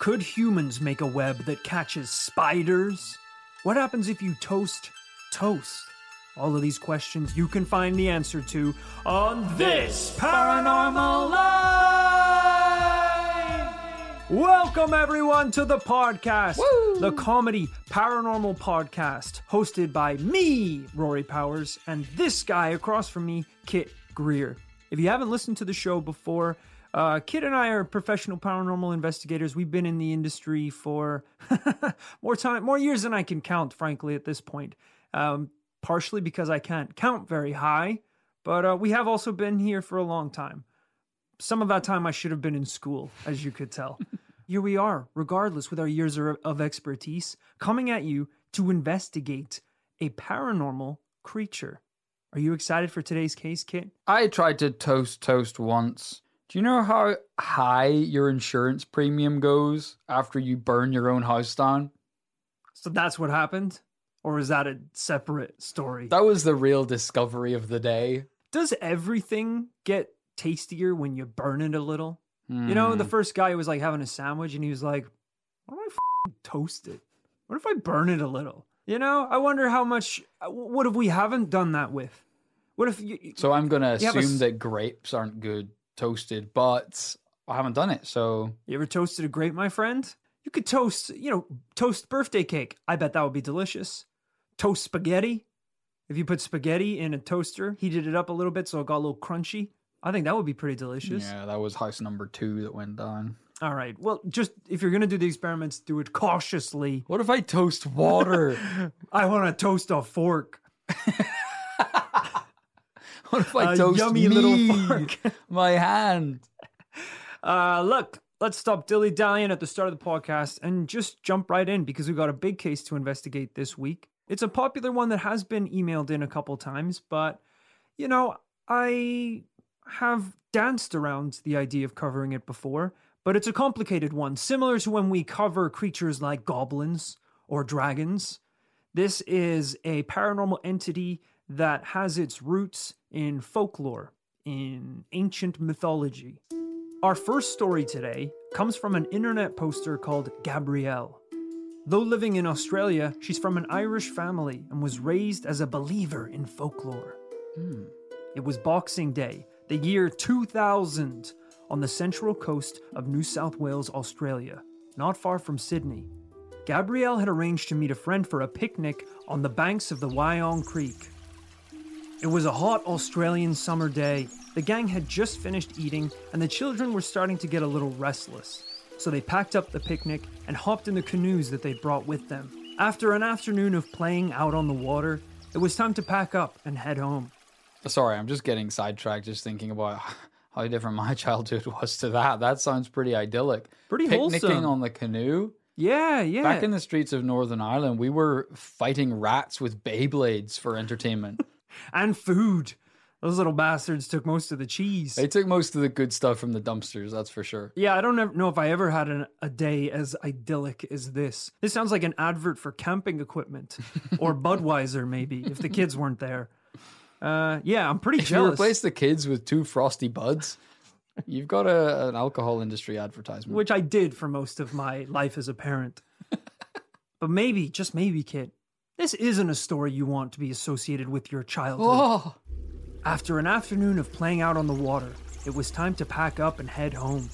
Could humans make a web that catches spiders? What happens if you toast toast? All of these questions you can find the answer to on this Paranormal Live! Welcome everyone to the podcast, the comedy paranormal podcast, hosted by me, Rory Powers, and this guy across from me, Kit Greer. If you haven't listened to the show before, uh, Kit and I are professional paranormal investigators. We've been in the industry for more time, more years than I can count, frankly, at this point. Um, partially because I can't count very high, but uh, we have also been here for a long time. Some of that time I should have been in school, as you could tell. here we are, regardless, with our years of of expertise, coming at you to investigate a paranormal creature. Are you excited for today's case, Kit? I tried to toast toast once. Do you know how high your insurance premium goes after you burn your own house down? So that's what happened? Or is that a separate story? That was the real discovery of the day. Does everything get tastier when you burn it a little? You know, the Hmm. first guy was like having a sandwich and he was like, What if I f- toast it? What if I burn it a little? You know, I wonder how much, uh, what if we haven't done that with? What if you, So I'm gonna You have a assume that grapes aren't good toasted, but I haven't done it. So you ever toasted a grape, my friend? You could toast, you know, toast birthday cake. I bet that would be delicious. Toast spaghetti. If you put spaghetti in a toaster, heated it up a little bit so it got a little crunchy, I think that would be pretty delicious. yeah, that was house number two that went down. All right. Well, just if you're going to do the experiments, do it cautiously. What if I toast water? I want to toast a fork. what if I A toast yummy me? little fork. my hand? Uh, look, let's stop dilly dallying at the start of the podcast and just jump right in because we've got a big case to investigate this week. It's a popular one that has been emailed in a couple times, but you know, I have danced around the idea of covering it before, but it's a complicated one, similar to when we cover creatures like goblins or dragons. This is a paranormal entity that has its roots in folklore, in ancient mythology. Our first story today comes from an internet poster called Gabrielle. Though living in Australia, she's from an Irish family and was raised as a believer in folklore. Hmm. It was Boxing Day, the year 2000, on the central coast of New South Wales, Australia, not far from Sydney. Gabrielle had arranged to meet a friend for a picnic on the banks of the Wyong Creek. It was a hot Australian summer day. The gang had just finished eating, and the children were starting to get a little restless. So they packed up the picnic and hopped in the canoes that they'd brought with them. After an afternoon of playing out on the water, it was time to pack up and head home. Sorry, I'm just getting sidetracked just thinking about how different my childhood was to that. That sounds pretty idyllic. Pretty Picnicking wholesome. on the canoe. Yeah, yeah. Back in the streets of Northern Ireland, we were fighting rats with Beyblades for entertainment. And food. Those little bastards took most of the cheese. they took most of the good stuff from the dumpsters, that's for sure. Yeah, I don't know if I ever had an, a day as idyllic as this. This sounds like an advert for camping equipment or Budweiser, maybe, if the kids weren't there. Uh, yeah, I'm pretty If you jealous. replace the kids with two frosty buds, you've got a, an alcohol industry advertisement. which I did for most of my life as a parent. but maybe, just maybe, kid, this isn't a story you want to be associated with your childhood. oh, After an afternoon of playing out on the water, it was time to pack up and head home.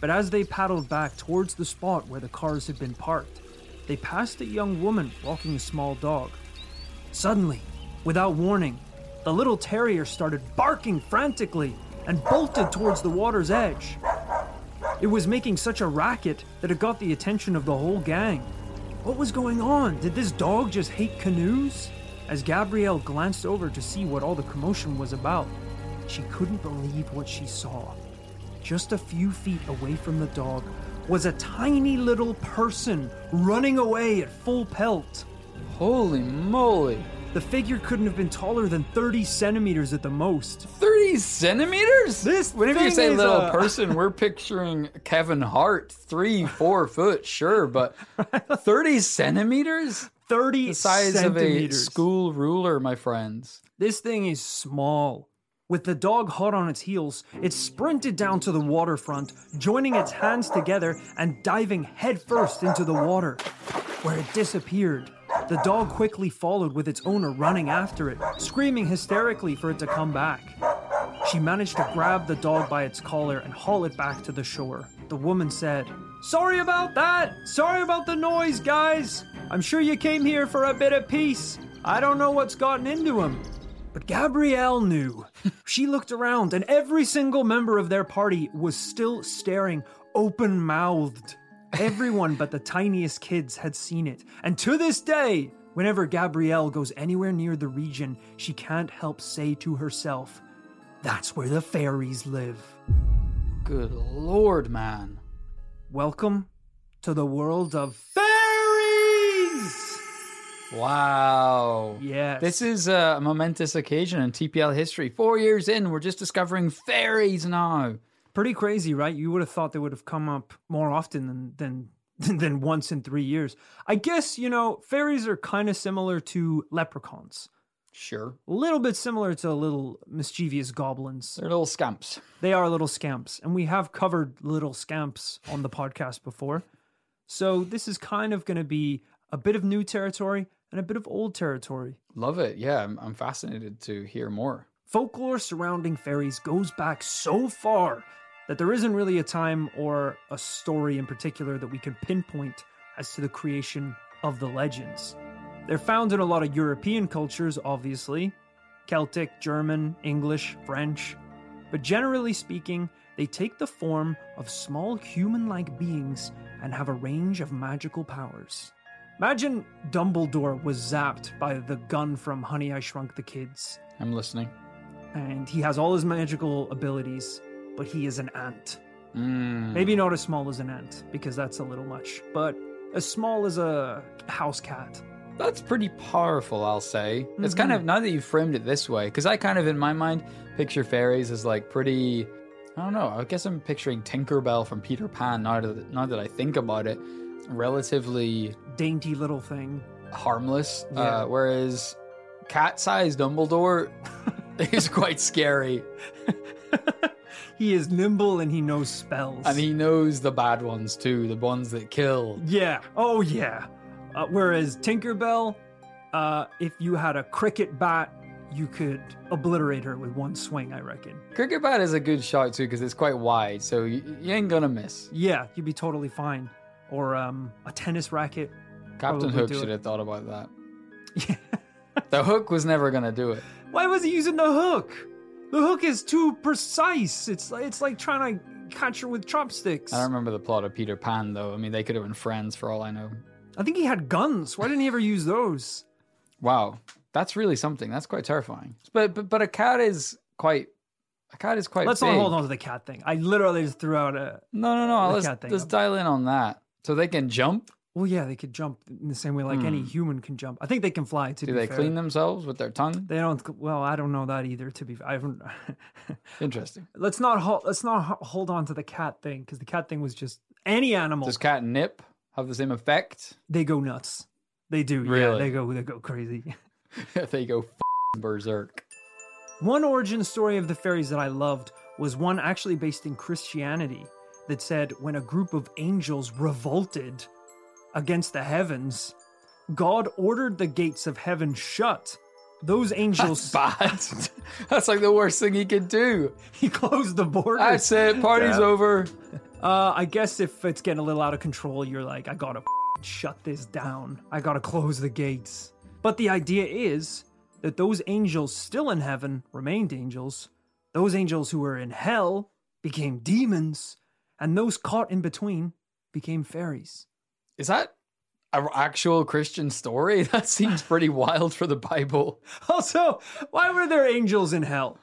But as they paddled back towards the spot where the cars had been parked, they passed a young woman walking a small dog. Suddenly, without warning, the little terrier started barking frantically and bolted towards the water's edge. It was making such a racket that it got the attention of the whole gang. What was going on? Did this dog just hate canoes? As Gabrielle glanced over to see what all the commotion was about, she couldn't believe what she saw. Just a few feet away from the dog was a tiny little person running away at full pelt. holy moly. The figure couldn't have been taller than 30 centimeters at the most. 30 centimeters? This Whenever you say little a- person, we're picturing Kevin Hart, three, four foot, sure, but 30 centimeters? 30 The size of a school ruler, my friends. This thing is small. With the dog hot on its heels, it sprinted down to the waterfront, joining its hands together and diving headfirst into the water, where it disappeared. The dog quickly followed with its owner running after it, screaming hysterically for it to come back. She managed to grab the dog by its collar and haul it back to the shore. The woman said, Sorry about that! Sorry about the noise, guys! I'm sure you came here for a bit of peace. I don't know what's gotten into him. But Gabrielle knew. she looked around, and every single member of their party was still staring open mouthed. Everyone but the tiniest kids had seen it. And to this day, whenever Gabrielle goes anywhere near the region, she can't help say to herself, That's where the fairies live. Good lord, man. Welcome to the world of fairies! Wow. Yes. This is a momentous occasion in TPL history. Four years in, we're just discovering fairies now. Pretty crazy, right? You would have thought they would have come up more often than than than once in three years. I guess you know fairies are kind of similar to leprechauns, Sure. a little bit similar to little mischievous goblins. They're little scamps. They are little scamps, and we have covered little scamps on the podcast before. So this is kind of going to be a bit of new territory and a bit of old territory. Love it. Yeah, I'm, I'm fascinated to hear more. Folklore surrounding fairies goes back so far that there isn't really a time or a story in particular that we can pinpoint as to the creation of the legends. They're found in a lot of European cultures, obviously Celtic, German, English, French. But generally speaking, they take the form of small human like beings and have a range of magical powers. Imagine Dumbledore was zapped by the gun from Honey I Shrunk the Kids I'm listening. And he has all his magical abilities, but he is an ant. Mm. Maybe not as small as an ant, because that's a little much, but as small as a house cat. That's pretty powerful, I'll say. It's kind of, now that you've framed it this way, because I kind of, in my mind, picture fairies as like pretty, I don't know, I guess I'm picturing Tinkerbell from Peter Pan now that, now that I think about it. Relatively Dainty little thing. harmless, Yeah. uh, whereas cat sized Dumbledore is quite scary. he is nimble and he knows spells. And he knows the bad ones too, the ones that kill. Yeah. Oh, yeah. Uh, whereas Tinkerbell, uh, if you had a cricket bat, you could obliterate her with one swing, I reckon. Cricket bat is a good shot too because it's quite wide, so you, you ain't gonna miss. Yeah, you'd be totally fine. Or um, a tennis racket. Captain Hook it. should have thought about that. Yeah. The hook was never gonna do it. Why was he using the hook? The hook is too precise. It's like, it's like trying to catch her with chopsticks. I don't remember the plot of Peter Pan though. I mean, they could have been friends for all I know. I think he had guns. Why didn't he ever use those? Wow, that's really something. That's quite terrifying. But but, but a cat is quite. A cat is quite. Let's big. not hold on to the cat thing. I literally just threw out a. No, no, no. Let's, cat thing let's up. dial in on that. So they can jump. Well, yeah, they could jump in the same way like any human can jump. I think they can fly. To Hmm. Do be they fair. clean themselves with their tongue? They don't. Well, I don't know that either. To be, I haven't. Interesting. let's not hold. Let's not ho- hold on to the cat thing because the cat thing was just any animal. Does cat nip have the same effect? they go nuts. They do. Yeah, Really? they go. They go crazy. they go berserk. One origin story of the fairies that I loved was one actually based in Christianity that said when a group of angels revolted against the heavens, God ordered the gates of heaven shut. Those angels, Bad. That's like the worst thing he could do. he closed the borders. That's it. Party's Yeah. over. Uh, I guess if it's getting a little out of control, you're like, I gotta shut this down. I gotta close the gates. But the idea is that those angels still in heaven remained angels. Those angels who were in hell became demons. And those caught in between became fairies. Is that an actual Christian story? That seems pretty wild for the Bible. Also, why were there angels in hell?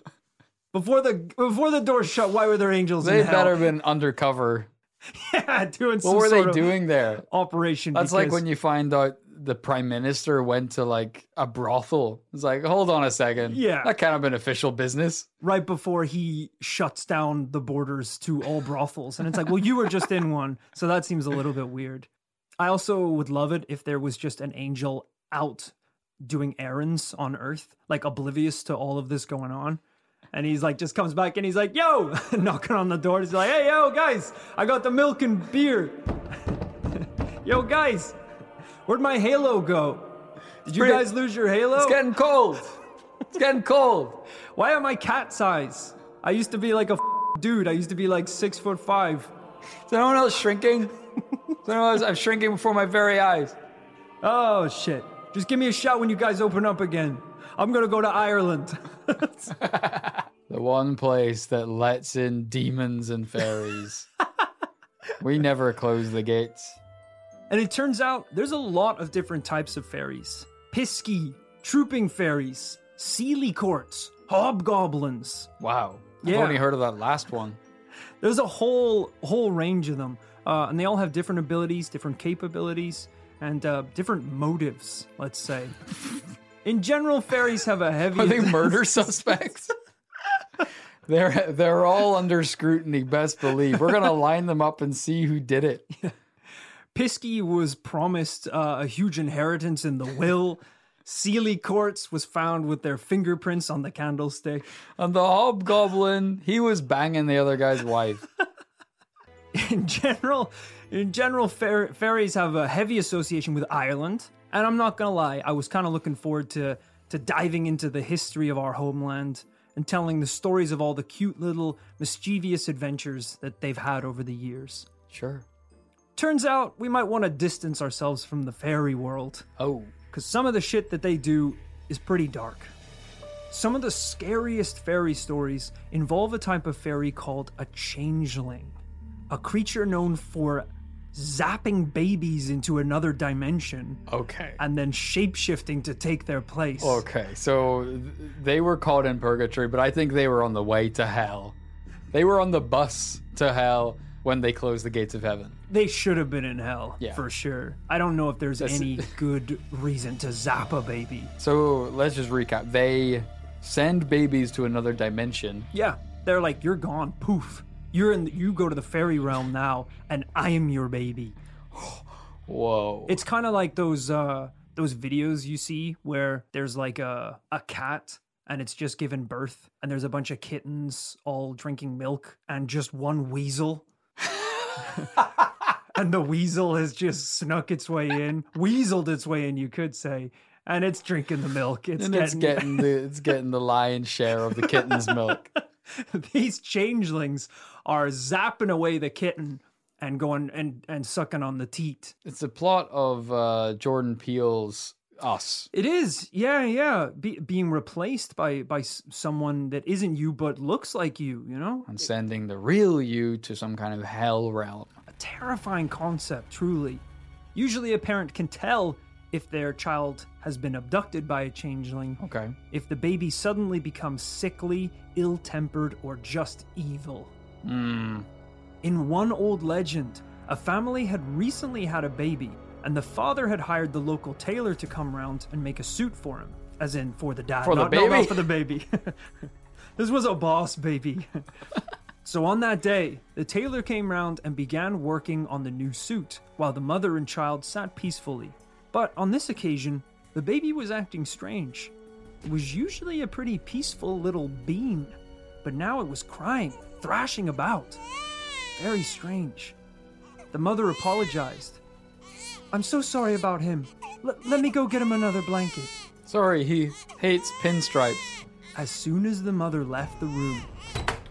Before the before the door shut, why were there angels They in hell? better have been undercover. yeah, doing What some were they doing there? operation. That's like when you find out the prime minister went to like a brothel. It's like, hold on a second. Yeah. That kind of been official business. right before he shuts down the borders to all brothels. And it's like, well, you were just in one. So that seems a little bit weird. I also would love it if there was just an angel out doing errands on Earth, like oblivious to all of this going on. And he's like, just comes back and he's like, yo, knocking on the door. He's like, hey, yo, guys, I got the milk and beer. yo, guys, where'd my halo go? Did you guys lose your halo? It's getting cold. It's getting cold. Why am I cat size? I used to be like a f- dude. I used to be like six foot five. Is anyone else shrinking? Is anyone else? I'm shrinking before my very eyes. Oh shit! Just give me a shout when you guys open up again. I'm gonna go to Ireland. The one place that lets in demons and fairies. we never close the gates. and it turns out there's a lot of different types of fairies: pisky, trooping fairies, Seelie courts, hobgoblins. Wow. Yeah. I've only heard of that last one. There's a whole whole range of them, uh, and they all have different abilities, different capabilities, and uh, different motives. Let's say. In general, fairies have a heavy. Are they murder suspects? they're they're all under scrutiny, best believe. We're gonna line them up and see who did it. Pisky was promised uh, a huge inheritance in the will. Seelie Courts was found with their fingerprints on the candlestick. And the hobgoblin, he was banging the other guy's wife. In general, in general, fair, fairies have a heavy association with Ireland. And I'm not gonna lie, I was kind of looking forward to to diving into the history of our homeland and telling the stories of all the cute little mischievous adventures that they've had over the years. Sure. Turns out we might want to distance ourselves from the fairy world. Oh. because some of the shit that they do is pretty dark. Some of the scariest fairy stories involve a type of fairy called a changeling, a creature known for zapping babies into another dimension Okay. and then shapeshifting to take their place. Okay, so they were caught in purgatory, but I think they were on the way to hell. They were on the bus to hell when they closed the gates of heaven. They should have been in hell, Yeah. for sure. I don't know if there's That's- any good reason to zap a baby. So let's just recap. They send babies to another dimension. Yeah, they're like, you're gone, poof. You're in. you go to the fairy realm now, and I am your baby. Whoa. It's kind of like those uh those videos you see where there's like a a cat and it's just given birth and there's a bunch of kittens all drinking milk and just one weasel. and the weasel has just snuck its way in, weaseled its way in, you could say, and it's drinking the milk. It's and getting, it's getting the it's getting the lion's share of the kitten's milk. these changelings are zapping away the kitten and going and and sucking on the teat. It's the plot of uh, Jordan Peele's Us. It is, yeah, yeah, Be, being replaced by by someone that isn't you but looks like you. You know, and sending the real you to some kind of hell realm. a terrifying concept, truly. Usually, a parent can tell if their child has been abducted by a changeling Okay. if the baby suddenly becomes sickly, ill-tempered, or just evil. Hmm. In one old legend, a family had recently had a baby, and the father had hired the local tailor to come round and make a suit for him. As in, for the dad. For the not, not baby? for the baby. this was a boss baby. so on that day, the tailor came round and began working on the new suit, while the mother and child sat peacefully. But on this occasion, the baby was acting strange. It was usually a pretty peaceful little bean, but now it was crying, thrashing about. Very strange. The mother apologized. I'm so sorry about him. L- let me go get him another blanket. Sorry, he hates pinstripes. As soon as the mother left the room,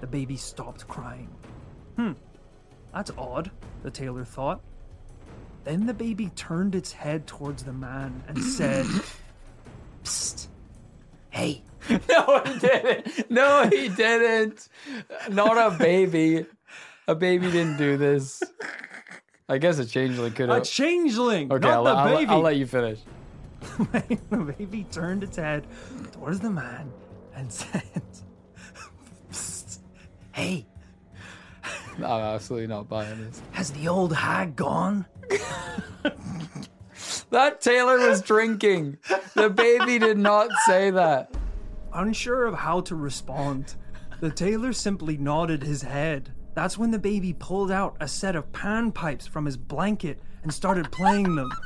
the baby stopped crying. Hmm, that's odd, the tailor thought. Then the baby turned its head towards the man and said, Psst, hey, No, he didn't. No, he didn't. Not a baby. A baby didn't do this. I guess a changeling could have. a changeling, Okay, not I'll, the I'll- baby. I'll let you finish. the baby turned its head towards the man and said, Psst, hey, No, I'm absolutely not buying this. has the old hag gone? That tailor was drinking. The baby did not say that. Unsure of how to respond, the tailor simply nodded his head. That's when the baby pulled out a set of panpipes from his blanket and started playing them.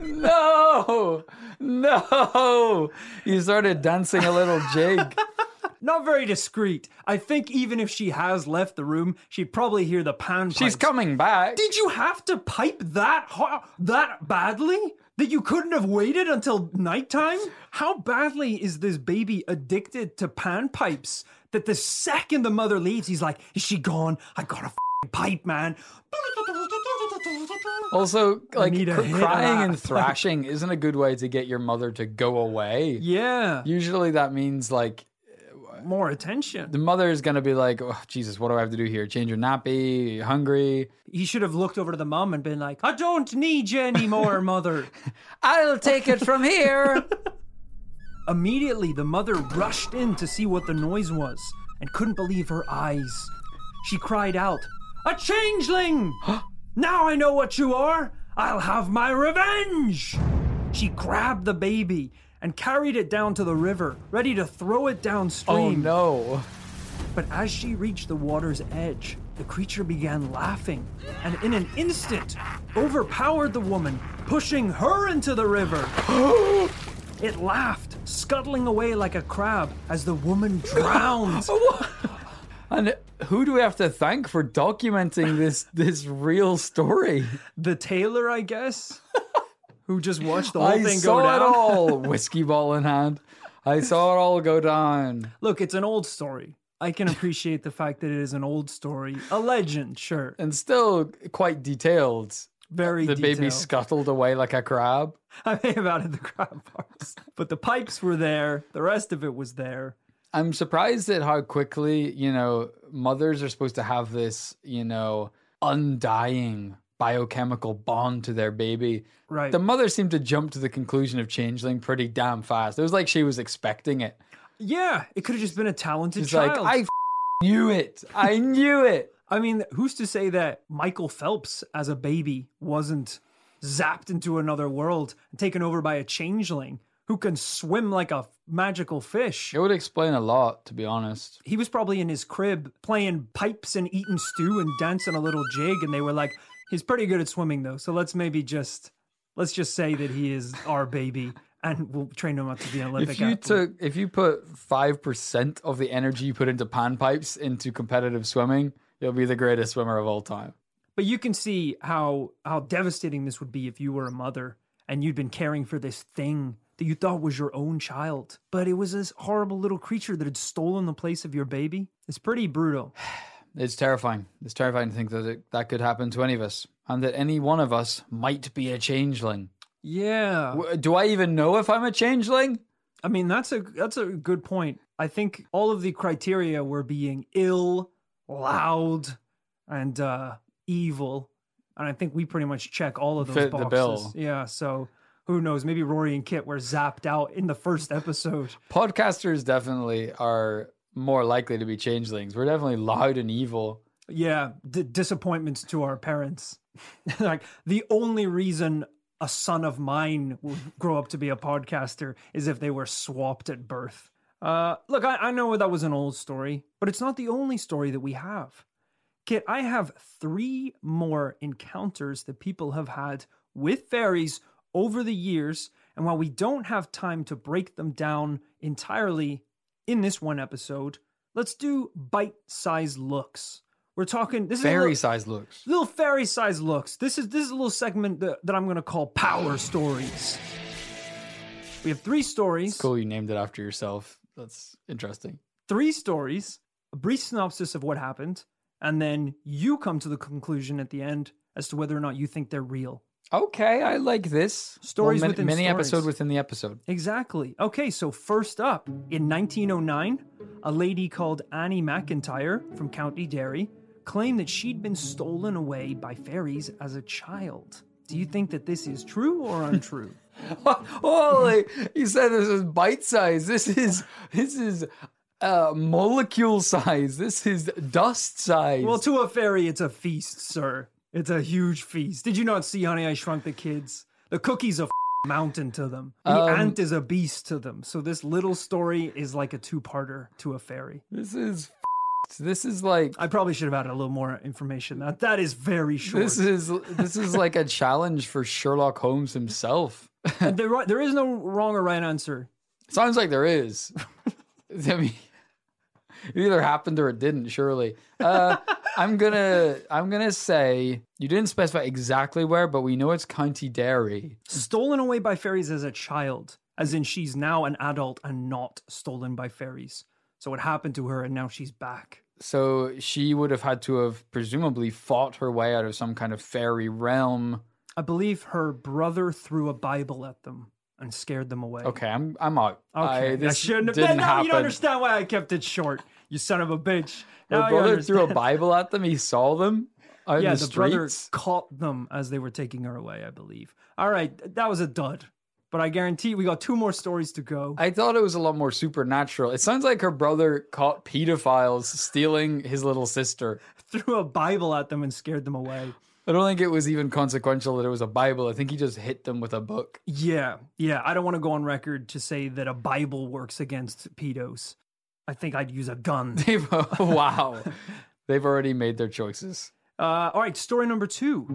No, no. You started dancing a little jig. not very discreet. I think even if she has left the room, she'd probably hear the pan. She's pipes. coming back. Did you have to pipe that ho- that badly that you couldn't have waited until nighttime? How badly is this baby addicted to pan pipes that the second the mother leaves, he's like, "Is she gone? I got a pipe, man." Also, like cr- crying and thrashing isn't a good way to get your mother to go away. Yeah, Usually that means like more attention. the mother is going to be like, oh, Jesus, what do I have to do here? Change your nappy? Hungry? He should have looked over to the mom and been like, "I don't need you anymore, mother." I'll take it from here. Immediately, the mother rushed in to see what the noise was and couldn't believe her eyes. She cried out, A changeling! now I know what you are! I'll have my revenge! She grabbed the baby and carried it down to the river, ready to throw it downstream. oh no. But as she reached the water's edge, the creature began laughing and in an instant overpowered the woman, pushing her into the river. it laughed, scuttling away like a crab as the woman drowned. And who do we have to thank for documenting this this real story? the tailor, I guess, who just watched the whole I thing go down. I saw it all, whiskey ball in hand. I saw it all go down. Look, it's an old story. I can appreciate the fact that it is an old story, a legend, sure, And still quite detailed. very The baby scuttled away like a crab. I may have added the crab parts, but the pipes were there. The rest of it was there. I'm surprised at how quickly, you know, mothers are supposed to have this, you know, undying biochemical bond to their baby. Right. The mother seemed to jump to the conclusion of changeling pretty damn fast. It was like she was expecting it. yeah, it could have just been a talented She's child. like, I f- knew it. I knew it. I mean, who's to say that Michael Phelps, as a baby, wasn't zapped into another world and taken over by a changeling who can swim like a magical fish? It would explain a lot, to be honest. He was probably in his crib playing pipes and eating stew and dancing a little jig, and they were like, "He's pretty good at swimming, though. So let's maybe just let's just say that he is our baby, and we'll train him up to be an Olympic If you athlete." took, if you put five percent of the energy you put into panpipes into competitive swimming, you'll be the greatest swimmer of all time. But you can see how how devastating this would be if you were a mother and you'd been caring for this thing that you thought was your own child, but it was this horrible little creature that had stolen the place of your baby. It's pretty brutal. It's terrifying. It's terrifying to think that it, that could happen to any of us, and that any one of us might be a changeling. Yeah. Do I even know if I'm a changeling? I mean, that's a that's a good point. I think all of the criteria were being ill, loud, and uh evil. And I think we pretty much check all of those Fit the boxes. bill. Yeah, so who knows? Maybe Rory and Kit were zapped out in the first episode. Podcasters definitely are more likely to be changelings. We're definitely loud and evil. Yeah, d- disappointments to our parents. like the only reason a son of mine would grow up to be a podcaster is if they were swapped at birth. Uh, look, I, I know that was an old story, but it's not the only story that we have. Kit, I have three more encounters that people have had with fairies over the years, and while we don't have time to break them down entirely in this one episode, let's do bite-sized looks. We're talking this is a Fairy little- size looks. little fairy sized looks. This is this is a little segment that, that I'm going to call power stories. We have three stories. Cool, you named it after yourself. That's interesting. Three stories. A brief synopsis of what happened, and then you come to the conclusion at the end as to whether or not you think they're real. Okay, I like this. Stories min- within mini stories. episode within the episode. Exactly. Okay, so first up, in 1909, a lady called Annie McIntyre from County Derry claimed that she'd been stolen away by fairies as a child. Do you think that this is true or untrue? Holy! You said this is bite size. This is this is uh, molecule size. This is dust size. Well, to a fairy, it's a feast, sir. It's a huge feast. Did you not see Honey, I Shrunk the Kids? The cookie's a mountain to them. The Um, ant is a beast to them. So this little story is like a two-parter to a fairy. this is this is like I probably should have added a little more information. That that is very short. this is this is like a challenge for Sherlock Holmes himself. There, there is no wrong or right answer. Sounds like there is. I mean, it either happened or it didn't. Surely. Uh, I'm gonna I'm gonna say you didn't specify exactly where, but we know it's County Derry. Stolen away by fairies as a child, as in she's now an adult and not stolen by fairies. So it happened to her, and now she's back. So she would have had to have presumably fought her way out of some kind of fairy realm. I believe her brother threw a Bible at them and scared them away. Okay, I'm I'm out. Okay, I, I this shouldn't have. didn't Now happen. you don't understand why I kept it short. You son of a bitch. Her Now you brother threw a. Bible at them. He saw them Yeah, the, the brother caught them as they were taking her away. I believe. All right, that was a dud. But I guarantee we got two more stories to go. I thought it was a lot more supernatural. It sounds like her brother caught pedophiles stealing his little sister. Threw a Bible at them and scared them away. I don't think it was even consequential that it was a Bible. I think he just hit them with a book. Yeah, yeah. I don't want to go on record to say that a Bible works against pedos. I think I'd use a gun. They've, wow. They've already made their choices. Uh, all right, story number two.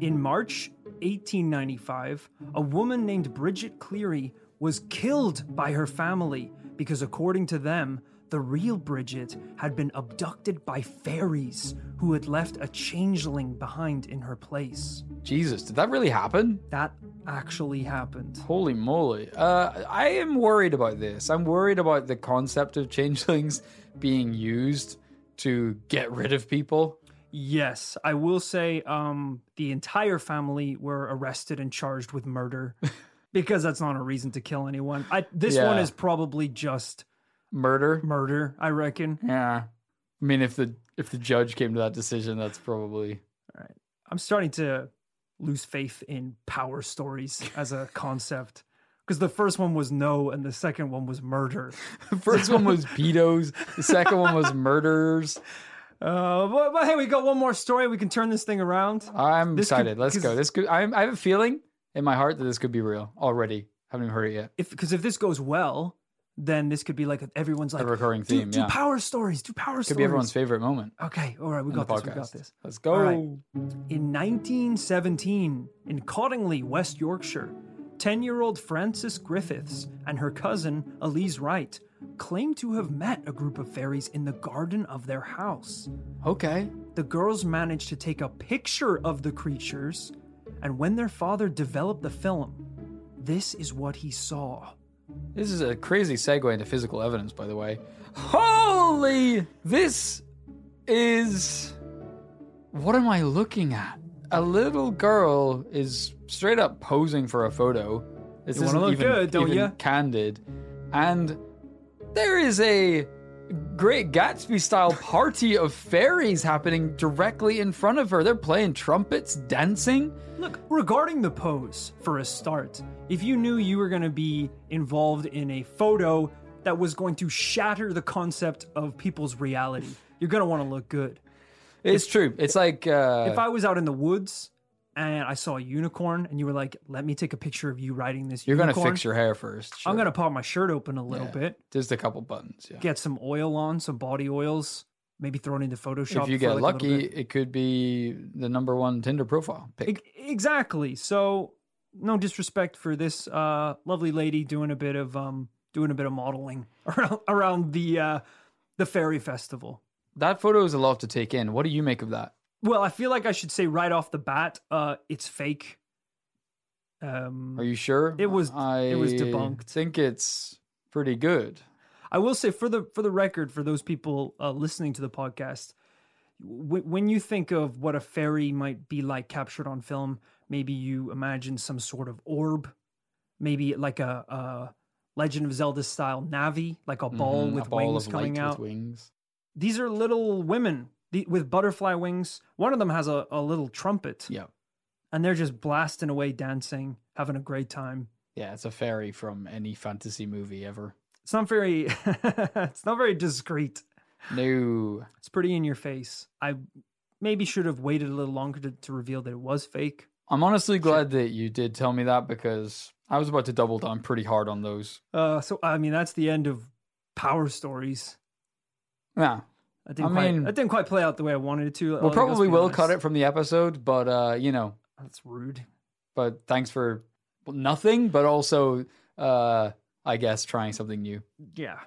In March 1895, a woman named Bridget Cleary was killed by her family because, according to them, the real Bridget had been abducted by fairies who had left a changeling behind in her place. Jesus, did that really happen? That actually happened. Holy moly. Uh, I am worried about this. I'm worried about the concept of changelings being used to get rid of people. Yes, I will say um, the entire family were arrested and charged with murder because that's not a reason to kill anyone. I, this one is probably just Murder? murder, I reckon. Yeah. I mean, if the if the judge came to that decision, that's probably All right. I'm starting to lose faith in power stories as a concept because the first one was no and the second one was murder. the first one was pedos. The second one was murderers. Uh, but, but hey, we got one more story. We can turn this thing around. I'm This could- excited. Let's go. This could. I'm, I have a feeling in my heart that this could be real already. Haven't even heard it yet. If because if this goes well, then this could be like everyone's like A recurring do, theme. do yeah. power stories, do power Could stories. Could be everyone's favorite moment. Okay, all right, we got this. We got this. Let's go. Right. In 1917, in Cottingley, West Yorkshire, 10 year old Frances Griffiths and her cousin, Elsie Wright, claimed to have met a group of fairies in the garden of their house. Okay. The girls managed to take a picture of the creatures, and when their father developed the film, this is what he saw. This is a crazy segue into physical evidence, by the way. Holy! This is. What am I looking at? A little girl is straight up posing for a photo. This You isn't look even, good, don't even? Candid, and there is a Great Gatsby style party of fairies happening directly in front of her. They're playing trumpets, dancing. Look, regarding the pose, for a start, if you knew you were going to be involved in a photo that was going to shatter the concept of people's reality, you're going to want to look good. It's true. It's like uh, If I was out in the woods and I saw a unicorn and you were like, let me take a picture of you riding this you're gonna unicorn, fix your hair first. I'm going to pop my shirt open a little Yeah. bit, just a couple buttons. Yeah. get some oil on, some body oils, maybe throw it into Photoshop. if you get like lucky, it could be the number one Tinder profile pic. Ex- Exactly. So, no disrespect for this uh, lovely lady doing a bit of um, doing a bit of modeling around around the uh, the fairy festival. that photo is a lot to take in. What do you make of that? Well, I feel like I should say right off the bat, uh, it's fake. Um, Are you sure? It was- I it was debunked. I think it's pretty good. I will say for the for the record, for those people uh, listening to the podcast, w- when you think of what a fairy might be like captured on film, maybe you imagine some sort of orb, maybe like a, a Legend of Zelda style Navi, like a ball Mhm, with a ball wings coming out. With wings. These are little women the, with butterfly wings. One of them has a, a little trumpet, Yeah, and they're just blasting away, dancing, having a great time. yeah. It's a fairy from any fantasy movie ever. It's not very, it's not very discreet. No, It's pretty in your face. I maybe should have waited a little longer to, to reveal that it was fake. I'm honestly glad that you did tell me that because I was about to double down pretty hard on those. Uh, so I mean, that's the end of Power Stories. Yeah, I didn't I quite. mean- that didn't quite play out the way I wanted it to. we Let's probably will cut it from the episode, but uh, you know, That's rude. but thanks for nothing, but also uh, I guess trying something new. Yeah,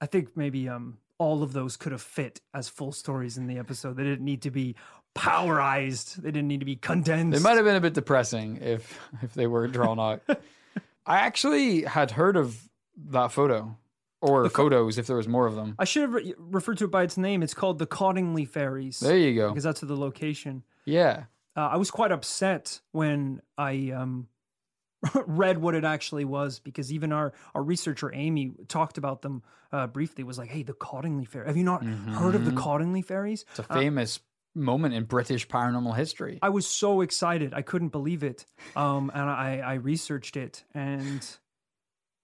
I think maybe um all of those could have fit as full stories in the episode. They didn't need to be powerized. They didn't need to be condensed. They might have been a bit depressing if if they were drawn out. I actually had heard of that photo or the photos if there was more of them. I should have re- referred to it by its name. It's called the Cottingley Fairies. There you go. Because that's the location. Yeah. Uh, I was quite upset when I um, read what it actually was because even our, our researcher Amy talked about them uh, briefly. Was like, "Hey, the Cottingley Fairy. Have you not heard of the Cottingley Fairies?" It's a famous moment in British paranormal history. I was so excited. I couldn't believe it. Um, and I, I researched it and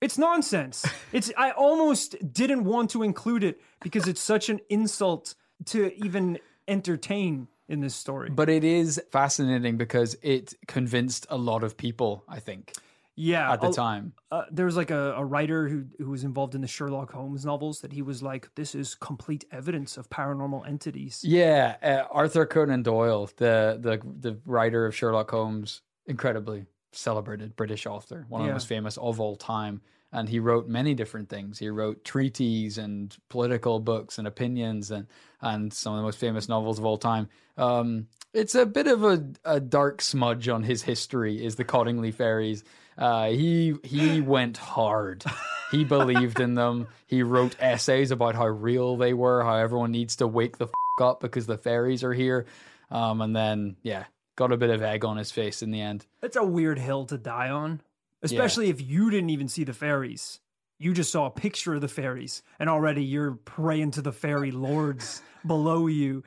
it's nonsense. It's I almost didn't want to include it because it's such an insult to even entertain in this story. But it is fascinating because it convinced a lot of people, I think, yeah, at the I'll- time. uh, there was like a, a writer who who was involved in the Sherlock Holmes novels that he was like, this is complete evidence of paranormal entities. Yeah, uh, Arthur Conan Doyle, the the the writer of Sherlock Holmes, incredibly celebrated British author, one of the most famous of all time. And he wrote many different things. He wrote treaties and political books and opinions and and some of the most famous novels of all time. Um, it's a bit of a, a dark smudge on his history. Is the Cottingley fairies? Uh, he he went hard. He believed in them. He wrote essays about how real they were, how everyone needs to wake the f- up because the fairies are here. Um, and then, yeah, got a bit of egg on his face in the end. It's a weird hill to die on, especially if you didn't even see the fairies. You just saw a picture of the fairies, and already you're praying to the fairy lords below you.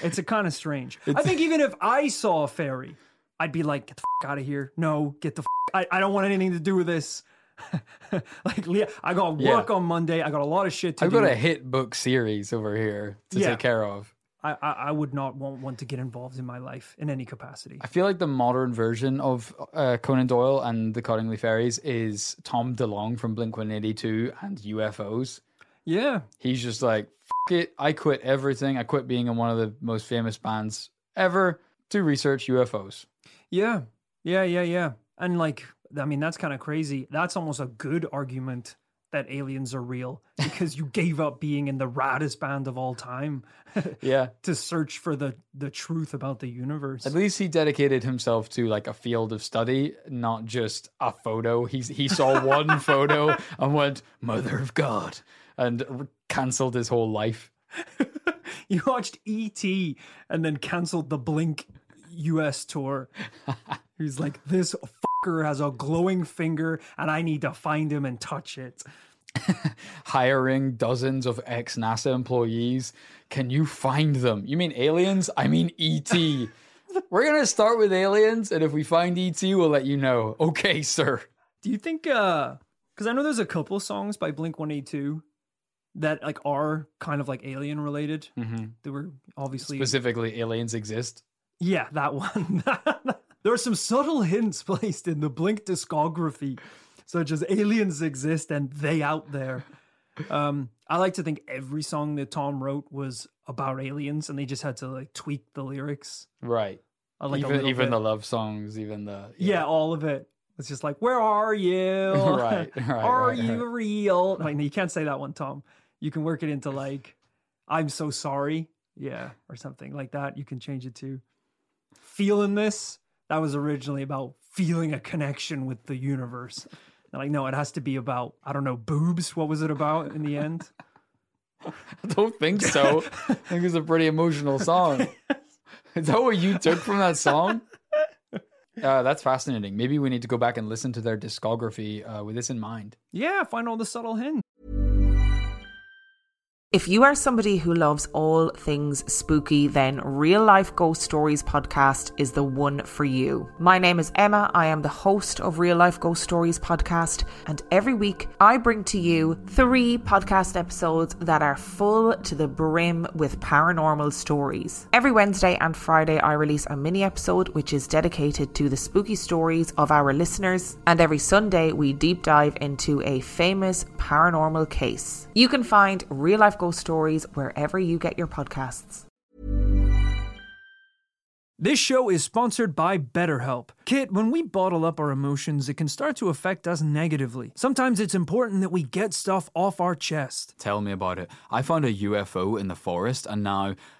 It's a kind of strange. I think even if I saw a fairy, I'd be like, "Get the f- out of here! No, get the. F- I, I don't want anything to do with this." like, Leah, I got work Yeah. on Monday. I got a lot of shit to I've do. got a hit book series over here to Yeah. take care of. I, I, I would not want, want to get involved in my life in any capacity. I feel like the modern version of uh, Conan Doyle and the Cottingley Fairies is Tom DeLonge from Blink 182 and UFOs. Yeah, He's just like, F- it, I quit everything. I quit being in one of the most famous bands ever to research UFOs. Yeah. Yeah, yeah, yeah. And like, I mean, that's kind of crazy. That's almost a good argument that aliens are real because you gave up being in the raddest band of all time Yeah. to search for the the truth about the universe. At least he dedicated himself to like a field of study, not just a photo. He he saw one photo and went, "Mother of God," and r- cancelled his whole life. you watched E.T. and then canceled the Blink US tour. He's like, this has a glowing finger and I need to find him and touch it. Hiring dozens of ex NASA employees. Can you find them? You mean aliens? I mean ET. We're gonna start with aliens, and if we find ET, we'll let you know. Okay, sir. Do you think uh because I know there's a couple songs by Blink 182 that like are kind of like alien related. Mm-hmm. They were obviously Specifically, aliens exist. Yeah, that one. there are some subtle hints placed in the Blink discography, such as aliens exist and they out there. Um, I like to think every song that Tom wrote was about aliens, and they just had to like tweak the lyrics. Right. I like even even bit. the love songs, even the yeah, all of it. It's just like, where are you? Right, right, are right, you right. real? Like, no, you can't say that one, Tom. You can work it into like, I'm so sorry. Yeah, or something like that. You can change it to feeling this. That was originally about feeling a connection with the universe. And like, no, it has to be about, I don't know, boobs. What was it about in the end? I don't think so. I think it's a pretty emotional song. Is that what you took from that song? Uh, that's fascinating. Maybe we need to go back and listen to their discography uh, with this in mind. Yeah, find all the subtle hints. If you are somebody who loves all things spooky, then Real Life Ghost Stories podcast is the one for you. My name is Emma. I am the host of Real Life Ghost Stories podcast, and every week I bring to you three podcast episodes that are full to the brim with paranormal stories. Every Wednesday and Friday, I release a mini episode which is dedicated to the spooky stories of our listeners, and every Sunday we deep dive into a famous paranormal case. You can find Real Life Ghost Stories wherever you get your podcasts. This show is sponsored by BetterHelp. Kit, when we bottle up our emotions, it can start to affect us negatively. Sometimes it's important that we get stuff off our chest. Tell me about it. I found a UFO in the forest, and now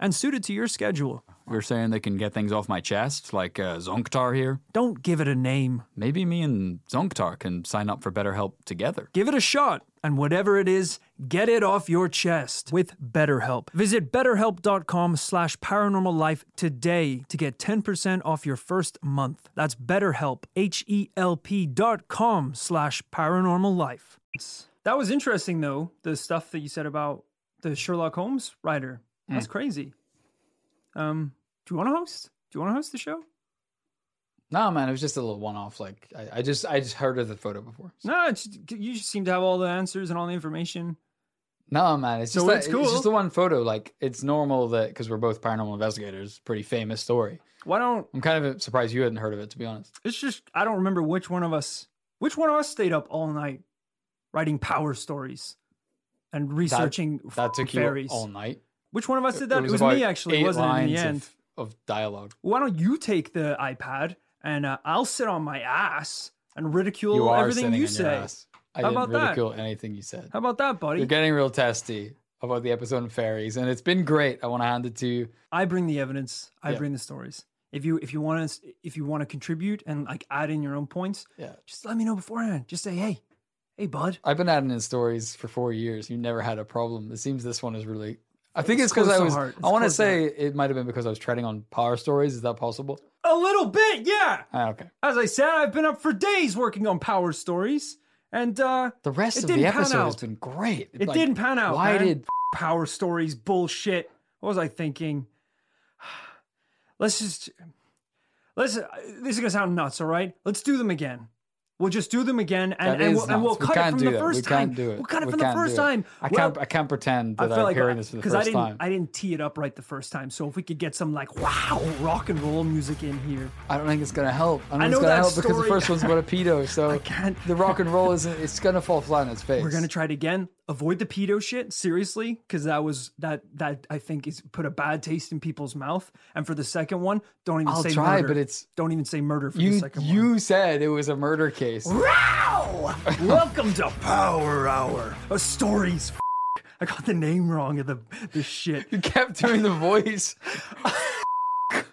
and suited to your schedule. You're saying they can get things off my chest, like uh, Zonktar here? Don't give it a name. Maybe me and Zonktar can sign up for BetterHelp together. Give it a shot, and whatever it is, get it off your chest with BetterHelp. Visit betterhelp.com slash paranormal life today to get 10% off your first month. That's betterhelp, H-E-L-P dot com slash paranormal life. That was interesting, though, the stuff that you said about the Sherlock Holmes writer. That's crazy. Um, do you want to host? Do you want to host the show? No, man, it was just a little one-off. Like I, I just, I just heard of the photo before. No, it's, you just seem to have all the answers and all the information. No, man, it's So just that- it's it's, just the one photo. Like it's normal that because we're both paranormal investigators, pretty famous story. Why don't I'm kind of surprised you hadn't heard of it, to be honest. It's just I don't remember which one of us which one of us stayed up all night writing power stories and researching That took you fairies. all night. Which one of us did that? It was, about me actually, eight wasn't it? In the of- end. of dialogue. Why don't you take the iPad and uh, I'll sit on my ass and ridicule You everything you say. I How about that? ridicule anything you said. How about that, buddy? You're getting real testy about the episode of fairies, and it's been great. I want to hand it to you. I bring the evidence. I Yeah. bring the stories. If you if you want to if you want to contribute and like add in your own points, Yeah. just let me know beforehand. Just say, hey, hey, bud. I've been adding in stories for four years. You never had a problem. It seems this one is really. I think It's because I was. I want to say it might have been because I was treading on power stories. Is that possible? A little bit, yeah. Ah, okay. As I said, I've been up for days working on power stories, and uh, The rest It of the didn't pan episode has out. been great. it Like, didn't pan out. Why man. did power stories bullshit? What was I thinking? Let's just let's. This is gonna sound nuts, all right? Let's do them again. We'll just do them again, and, and, we'll, and we'll nuts. We cut it from the first We time. can't do it. We'll cut it We from the first time. I can't. I can't pretend I that feel I'm like hearing this for the because first I didn't time. I didn't tee it up right the first time. So if we could get some like wow rock and roll music in here, I don't think it's gonna help. I don't I think know it's gonna that help because the first one's about a pedo. So I can't. the rock and roll isn't. It's gonna fall flat on its face. We're gonna try it again. Avoid the pedo shit, seriously, because that was that that I think is put a bad taste in people's mouth. And for the second one, don't even I'll say try, murder. but it's don't even say murder for the you. second one. You said it was a murder case. Wow! Welcome to Power Hour. A stories. F- I got the name wrong of the the shit. You kept doing the voice.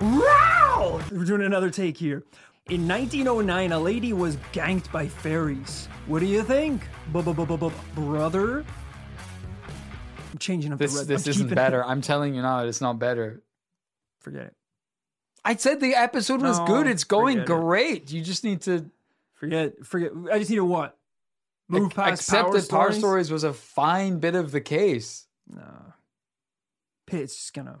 Wow! We're doing another take here. In 1909, a lady was ganked by fairies. What do you think, brother? I'm changing up This the red. this I'm isn't better. I'm telling you now, it's not better. Forget it. I said the episode was No, good. It's going forget it. great. You just need to Forget. Forget. I just need to what? Move past power that Power stories? Stories was a fine bit of the case. No. It's just gonna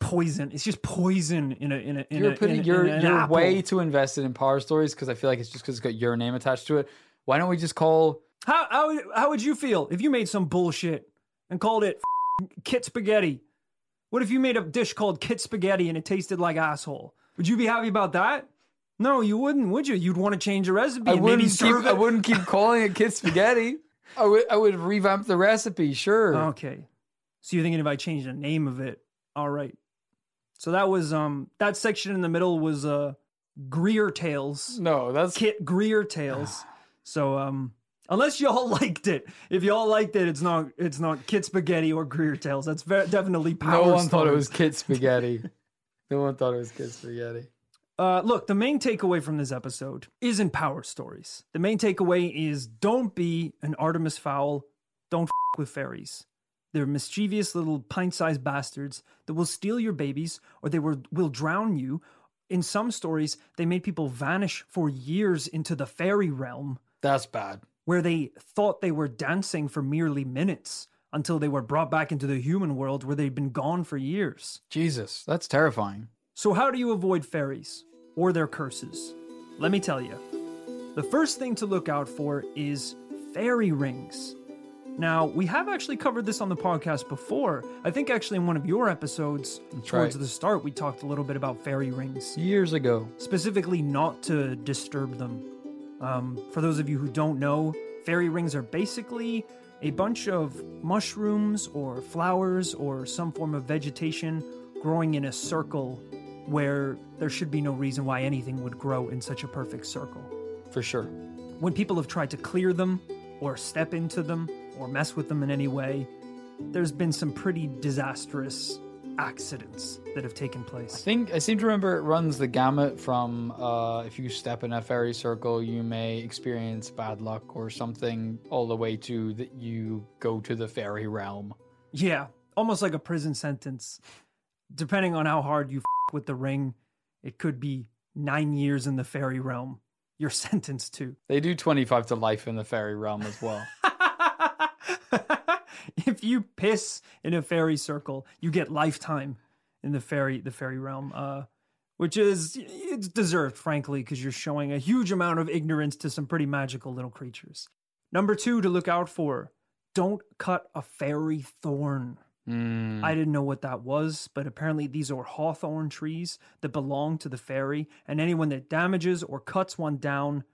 poison. It's just poison in a in a in You're a, putting in you're in you're way too invested in Power Stories because I feel like it's just because it's got your name attached to it. Why don't we just call? How how how would you feel if you made some bullshit and called it kit spaghetti? What if you made a dish called kit spaghetti and it tasted like asshole? Would you be happy about that? No, you wouldn't, would you? You'd want to change the recipe I and wouldn't keep. serve I it. wouldn't keep calling it Kit Spaghetti. I would. I would revamp the recipe. Sure. Okay. So you're thinking if I change the name of it. All right. So that was um that section in the middle was uh Grier Tales. no, that's Kit Grier Tales. So um unless y'all liked it. If y'all liked it, it's not it's not Kit Spaghetti or Grier Tales. That's very, definitely power no one thought it was Kit Spaghetti. no one thought it was Kit Spaghetti. Uh, look, the main takeaway from this episode isn't power stories. The main takeaway is don't be an Artemis fowl. Don't f- with fairies. They're mischievous little pint-sized bastards that will steal your babies or they will, will drown you. In some stories, they made people vanish for years into the fairy realm That's bad. where they thought they were dancing for merely minutes until they were brought back into the human world where they'd been gone for years. Jesus, that's terrifying. So, how do you avoid fairies or their curses? Let me tell you. The first thing to look out for is fairy rings. Now, we have actually covered this on the podcast before. I think actually in one of your episodes, towards right. the start, we talked a little bit about fairy rings, Years ago. specifically not to disturb them. Um, for those of you who don't know, fairy rings are basically a bunch of mushrooms or flowers or some form of vegetation growing in a circle where there should be no reason why anything would grow in such a perfect circle. For sure. When people have tried to clear them or step into them or mess with them in any way, there's been some pretty disastrous accidents that have taken place. I think I seem to remember it runs the gamut from uh, if you step in a fairy circle, you may experience bad luck or something, all the way to that you go to the fairy realm. Yeah, almost like a prison sentence. Depending on how hard you f- with the ring, it could be nine years in the fairy realm. You're sentenced to. They do 25 to life in the fairy realm as well. if you piss in a fairy circle, you get lifetime in the fairy the fairy realm. Uh, which is it's deserved, frankly, because you're showing a huge amount of ignorance to some pretty magical little creatures. Number two to look out for: don't cut a fairy thorn. Mm. I didn't know what that was, but apparently these are hawthorn trees that belong to the fairy, and anyone that damages or cuts one down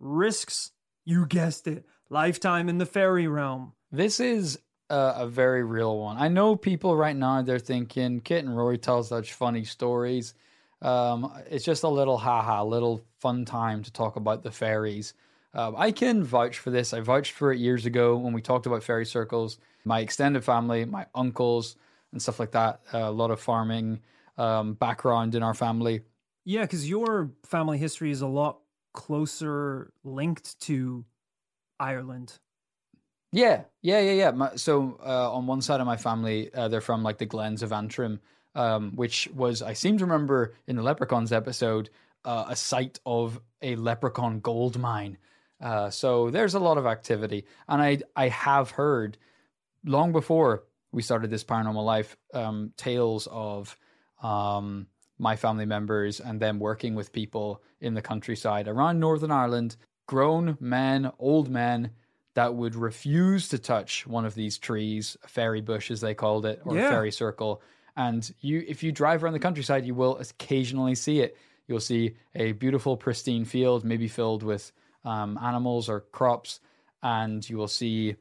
risks, you guessed it, lifetime in the fairy realm. This is a, a very real one. I know people right now they're thinking Kit and Rory tell such funny stories. Um, it's just a little haha, little fun time to talk about the fairies. Um, I can vouch for this. I vouched for it years ago when we talked about fairy circles. My extended family, my uncles, and stuff like that. a lot of farming um, background in our family. Yeah, because your family history is a lot closer linked to Ireland. Yeah, yeah, yeah, yeah. My, so uh, on one side of my family, uh, they're from like the Glens of Antrim, um, which was I seem to remember in the Leprechauns episode uh, a site of a leprechaun gold mine. Uh, so there's a lot of activity, and I I have heard long before we started this paranormal life um, tales of um, my family members and them working with people in the countryside around Northern Ireland, grown men, old men that would refuse to touch one of these trees, a fairy bush as they called it, or Yeah. a fairy circle. And you, if you drive around the countryside, you will occasionally see it. You'll see a beautiful, pristine field, maybe filled with um, animals or crops, and you will see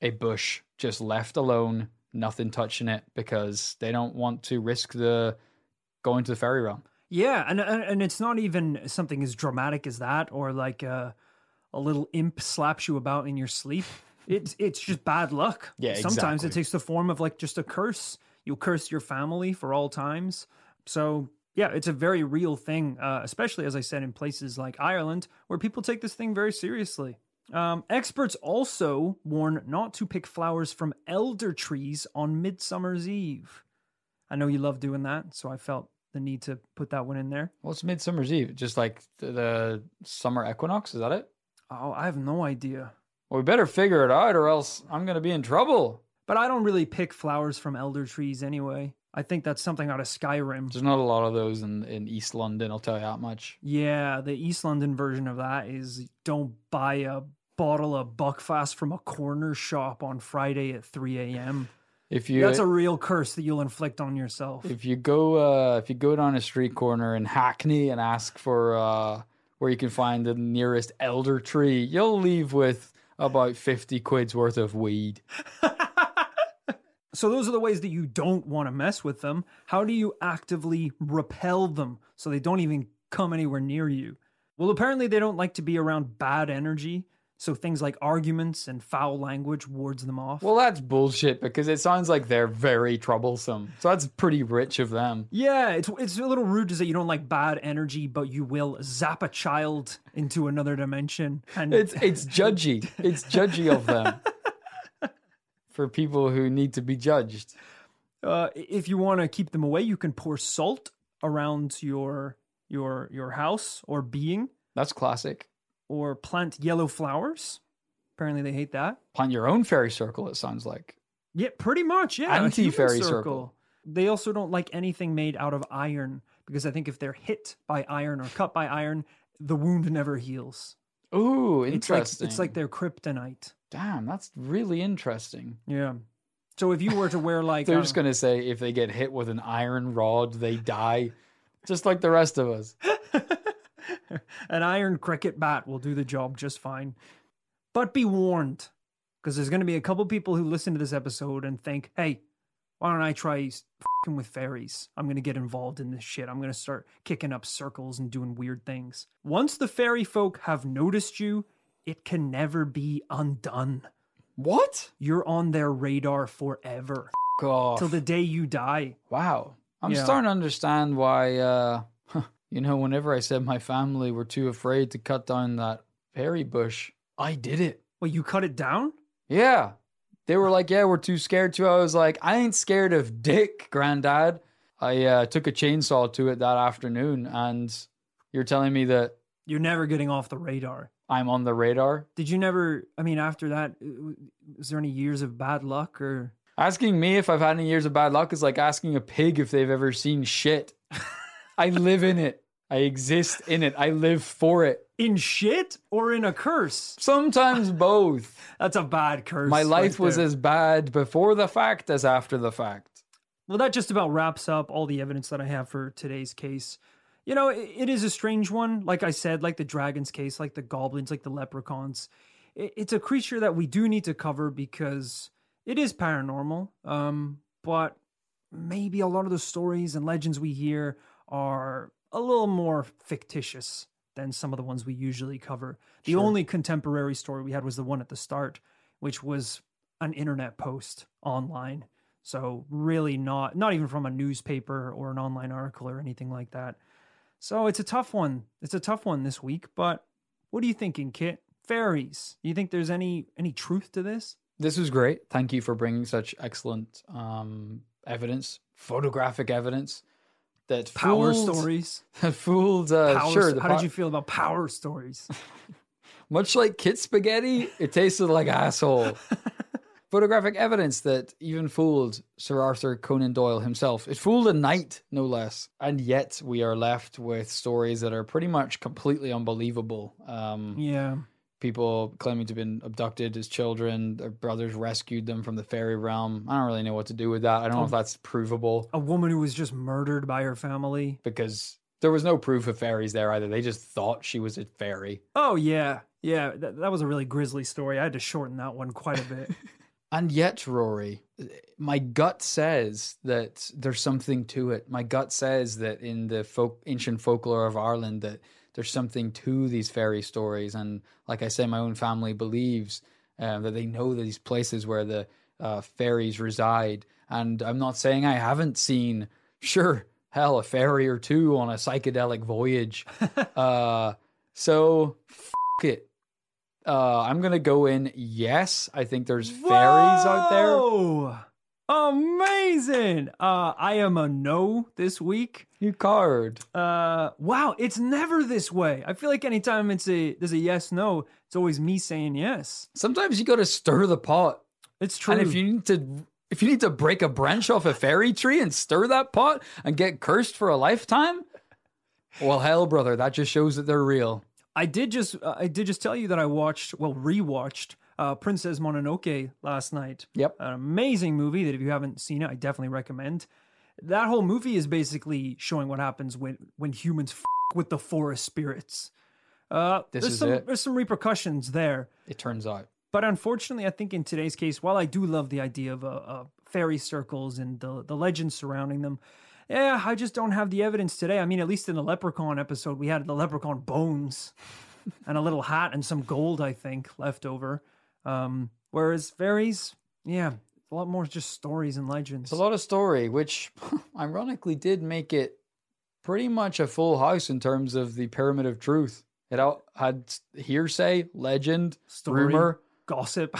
a bush just left alone, nothing touching it, because they don't want to risk the going to the fairy realm. Yeah, and and and it's not even something as dramatic as that, or like a, a little imp slaps you about in your sleep. It's it's just bad luck. Yeah, sometimes it takes the form of like just a curse. You curse your family for all times. So yeah, it's a very real thing, uh, especially as I said in places like Ireland, where people take this thing very seriously. Um, experts also warn not to pick flowers from elder trees on Midsummer's Eve. I know you love doing that, so I felt the need to put that one in there. Well, it's Midsummer's Eve? Just like the, the summer equinox? Is that it? Oh, I have no idea. Well, we better figure it out, or else I'm going to be in trouble. But I don't really pick flowers from elder trees anyway. I think that's something out of Skyrim. There's not a lot of those in, in East London, I'll tell you that much. Yeah, the East London version of that is don't buy a bottle of Buckfast from a corner shop on Friday at 3 a.m. If you That's a real curse that you'll inflict on yourself. if you go uh, if you go down a street corner in Hackney and ask for uh, where you can find the nearest elder tree, you'll leave with about fifty quid's worth of weed. So those are the ways that you don't want to mess with them. How do you actively repel them so they don't even come anywhere near you? Well, apparently they don't like to be around bad energy, so things like arguments and foul language wards them off. Well, that's bullshit because it sounds like they're very troublesome. So that's pretty rich of them. yeah, it's it's a little rude to say you don't like bad energy, but you will zap a child into another dimension. And It's it's judgy. It's judgy of them. For people who need to be judged. uh, if you want to keep them away, you can pour salt around your your your house or being, That's classic. Or plant yellow flowers. Apparently, they hate that. Plant your own fairy circle, it sounds like. Yeah, pretty much. Yeah, Anti-fairy human circle. They also don't like anything made out of iron because I think if they're hit by iron or cut by iron, the wound never heals. Ooh, It's like interesting. it's like their kryptonite. Damn, that's really interesting. Yeah. So if you were to wear like They're uh, just gonna say if they get hit with an iron rod, they die, just like the rest of us. an iron cricket bat will do the job just fine. But be warned, because there's going to be a couple people who listen to this episode and think, "Hey, why don't I try fing with fairies? I'm going to get involved in this shit. I'm going to start kicking up circles and doing weird things." Once the fairy folk have noticed you, it can never be undone. What? You're on their radar forever God. till the day you die. Wow. I'm Yeah. starting to understand why, uh, you know, whenever I said my family were too afraid to cut down that fairy bush, I did it. Well, you cut it down? Yeah. They were like, yeah, we're too scared to. I was like, I ain't scared of dick, granddad. I uh, took a chainsaw to it that afternoon, and you're telling me that You're never getting off the radar. I'm on the radar? Did you never? I mean, after that, uh, was there any years of bad luck or? Asking me if I've had any years of bad luck is like asking a pig if they've ever seen shit. I live in it. I exist in it. I live for it. In shit or in a curse? Sometimes both. That's a bad curse. My life right was there. as bad before the fact as after the fact. well. That just about wraps up all the evidence that I have for today's case. You know, it, it is a strange one. Like I said, like the dragon's case, like the goblins, like the leprechauns. It, it's a creature that we do need to cover because it is paranormal. Um, but maybe a lot of the stories and legends we hear are a little more fictitious than some of the ones we usually cover. The Sure. only contemporary story we had was the one at the start, which was an internet post online. So really not not even from a newspaper or an online article or anything like that. So it's a tough one. It's a tough one this week, but what are you thinking, Kit? Fairies. Do you think there's any any truth to this? This was great. Thank you for bringing such excellent um, evidence, photographic evidence that Power fooled, stories. that fooled. Uh, Power, sure. how po- did you feel about power stories? Much like kit spaghetti, it tasted like asshole. Photographic evidence that even fooled Sir Arthur Conan Doyle himself. It fooled a knight, no less. And yet we are left with stories that are pretty much completely unbelievable. Um, yeah. People claiming to have been abducted as children, their brothers rescued them from the fairy realm. I don't really know what to do with that. I don't know if oh. that's provable A woman who was just murdered by her family. because there was no proof of fairies there either. They just thought she was a fairy. Oh yeah. Yeah, that, that was a really grisly story. I had to shorten that one quite a bit. And yet, Rory, my gut says that there's something to it. My gut says that in the folk, ancient folklore of Ireland, that there's something to these fairy stories. And like I say, my own family believes uh, that they know these places where the uh, fairies reside. And I'm not saying I haven't seen, sure, hell, a fairy or two on a psychedelic voyage. uh, so, f- it. Uh, I'm gonna go in. Yes, I think there's fairies out there. Amazing. Uh, I am a no this week. You card. Uh, wow, it's never this way. I feel like anytime it's a there's a yes no, it's always me saying yes. Sometimes you got to stir the pot, It's true. and if you need to, if you need to break a branch off a fairy tree and stir that pot and get cursed for a lifetime, well, hell, brother, that just shows that they're real. I did just uh, I did just tell you that I watched well rewatched uh, Princess Mononoke last night. Yep. An amazing movie that if you haven't seen it, I definitely recommend. That whole movie is basically showing what happens when when humans f- with the forest spirits. Uh, This there's is some it. there's some repercussions there, It turns out. but unfortunately, I think in today's case, while I do love the idea of uh, uh, fairy circles and the the legends surrounding them, yeah, I just don't have the evidence today. I mean, at least in the Leprechaun episode, we had the Leprechaun bones and a little hat and some gold, I think, left over. Um, whereas fairies, yeah, a lot more just stories and legends. It's a lot of story, which ironically did make it pretty much a full house in terms of the pyramid of truth. It out had hearsay, legend, Story. rumor. gossip.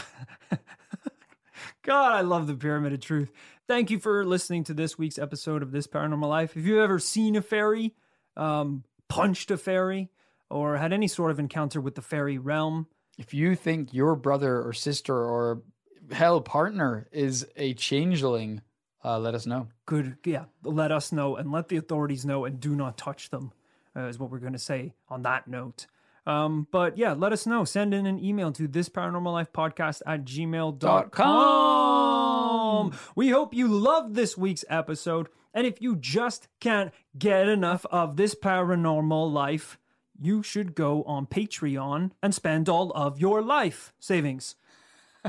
God, I love the Pyramid of Truth. Thank you for listening to this week's episode of This Paranormal Life. If you've ever seen a fairy, um, punched a fairy, or had any sort of encounter with the fairy realm, If you think your brother or sister or hell partner is a changeling, uh, let us know. good, yeah, let us know and let the authorities know and do not touch them, uh, is what we're going to say on that note. Um, but yeah, let us know. Send in an email to this paranormal life podcast at gmail.com. Dot com. We hope you loved this week's episode. And if you just can't get enough of this paranormal life, you should go on Patreon and spend all of your life savings.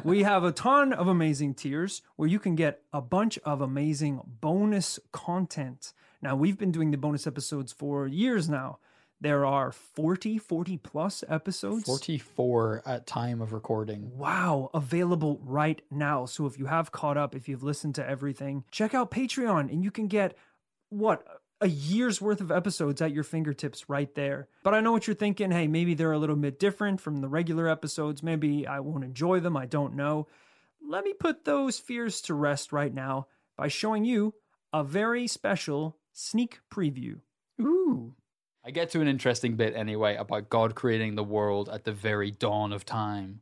we have a ton of amazing tiers where you can get a bunch of amazing bonus content. Now, we've been doing the bonus episodes for years now. There are 40, 40 plus episodes. 44 at time of recording. Wow, available right now. So if you have caught up, if you've listened to everything, check out Patreon and you can get what a year's worth of episodes at your fingertips right there. But I know what you're thinking. Hey, maybe they're a little bit different from the regular episodes. Maybe I won't enjoy them. I don't know. Let me put those fears to rest right now by showing you a very special sneak preview. Ooh. I get to an interesting bit anyway about God creating the world at the very dawn of time.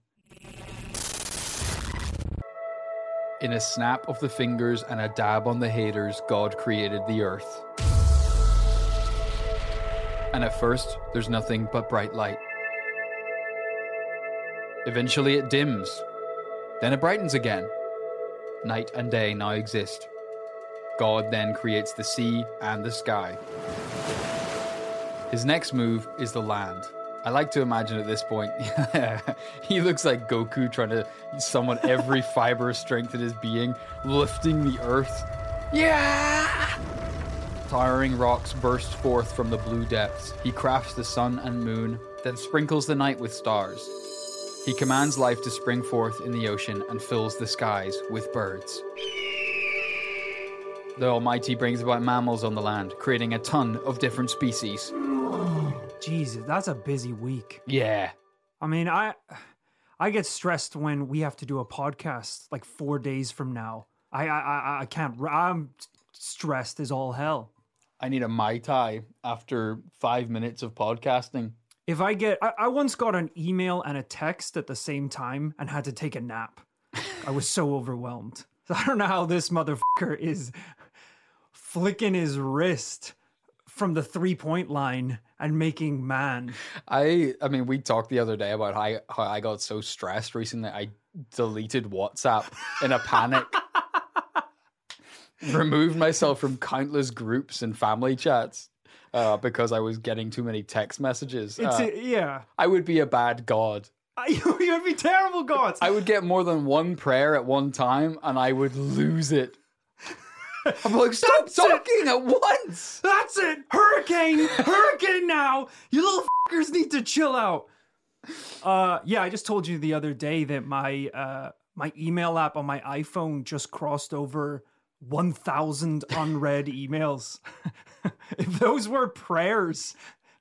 In a snap of the fingers and a dab on the haters, God created the earth. And at first, there's nothing but bright light. Eventually, it dims. Then it brightens again. Night and day now exist. God then creates the sea and the sky. His next move is the land. I like to imagine at this point, he looks like Goku trying to summon every fiber of strength in his being, lifting the earth. Yeah! Towering rocks burst forth from the blue depths. He crafts the sun and moon, then sprinkles the night with stars. He commands life to spring forth in the ocean and fills the skies with birds. The Almighty brings about mammals on the land, creating a ton of different species. Jesus, that's a busy week. Yeah. I mean, I I get stressed when we have to do a podcast like 4 days from now. I I I, I can't I'm stressed as all hell. I need a Mai Tai after five minutes of podcasting. If I get I, I once got an email and a text at the same time and had to take a nap. I was so overwhelmed. I don't know how this motherfucker is flicking his wrist from the three point line and making man. I I mean, we talked the other day about how I, how I got so stressed recently. I deleted WhatsApp in a panic. Removed myself from countless groups and family chats uh, because I was getting too many text messages. It's Uh, a, yeah. I would be a bad god. You would be terrible gods. I would get more than one prayer at one time, and I would lose it. I'm like, stop That's it. talking at once. That's it. Hurricane. Hurricane now. You little fuckers need to chill out. Uh yeah, I just told you the other day that my uh my email app on my iPhone just crossed over 1000 unread emails. if those were prayers,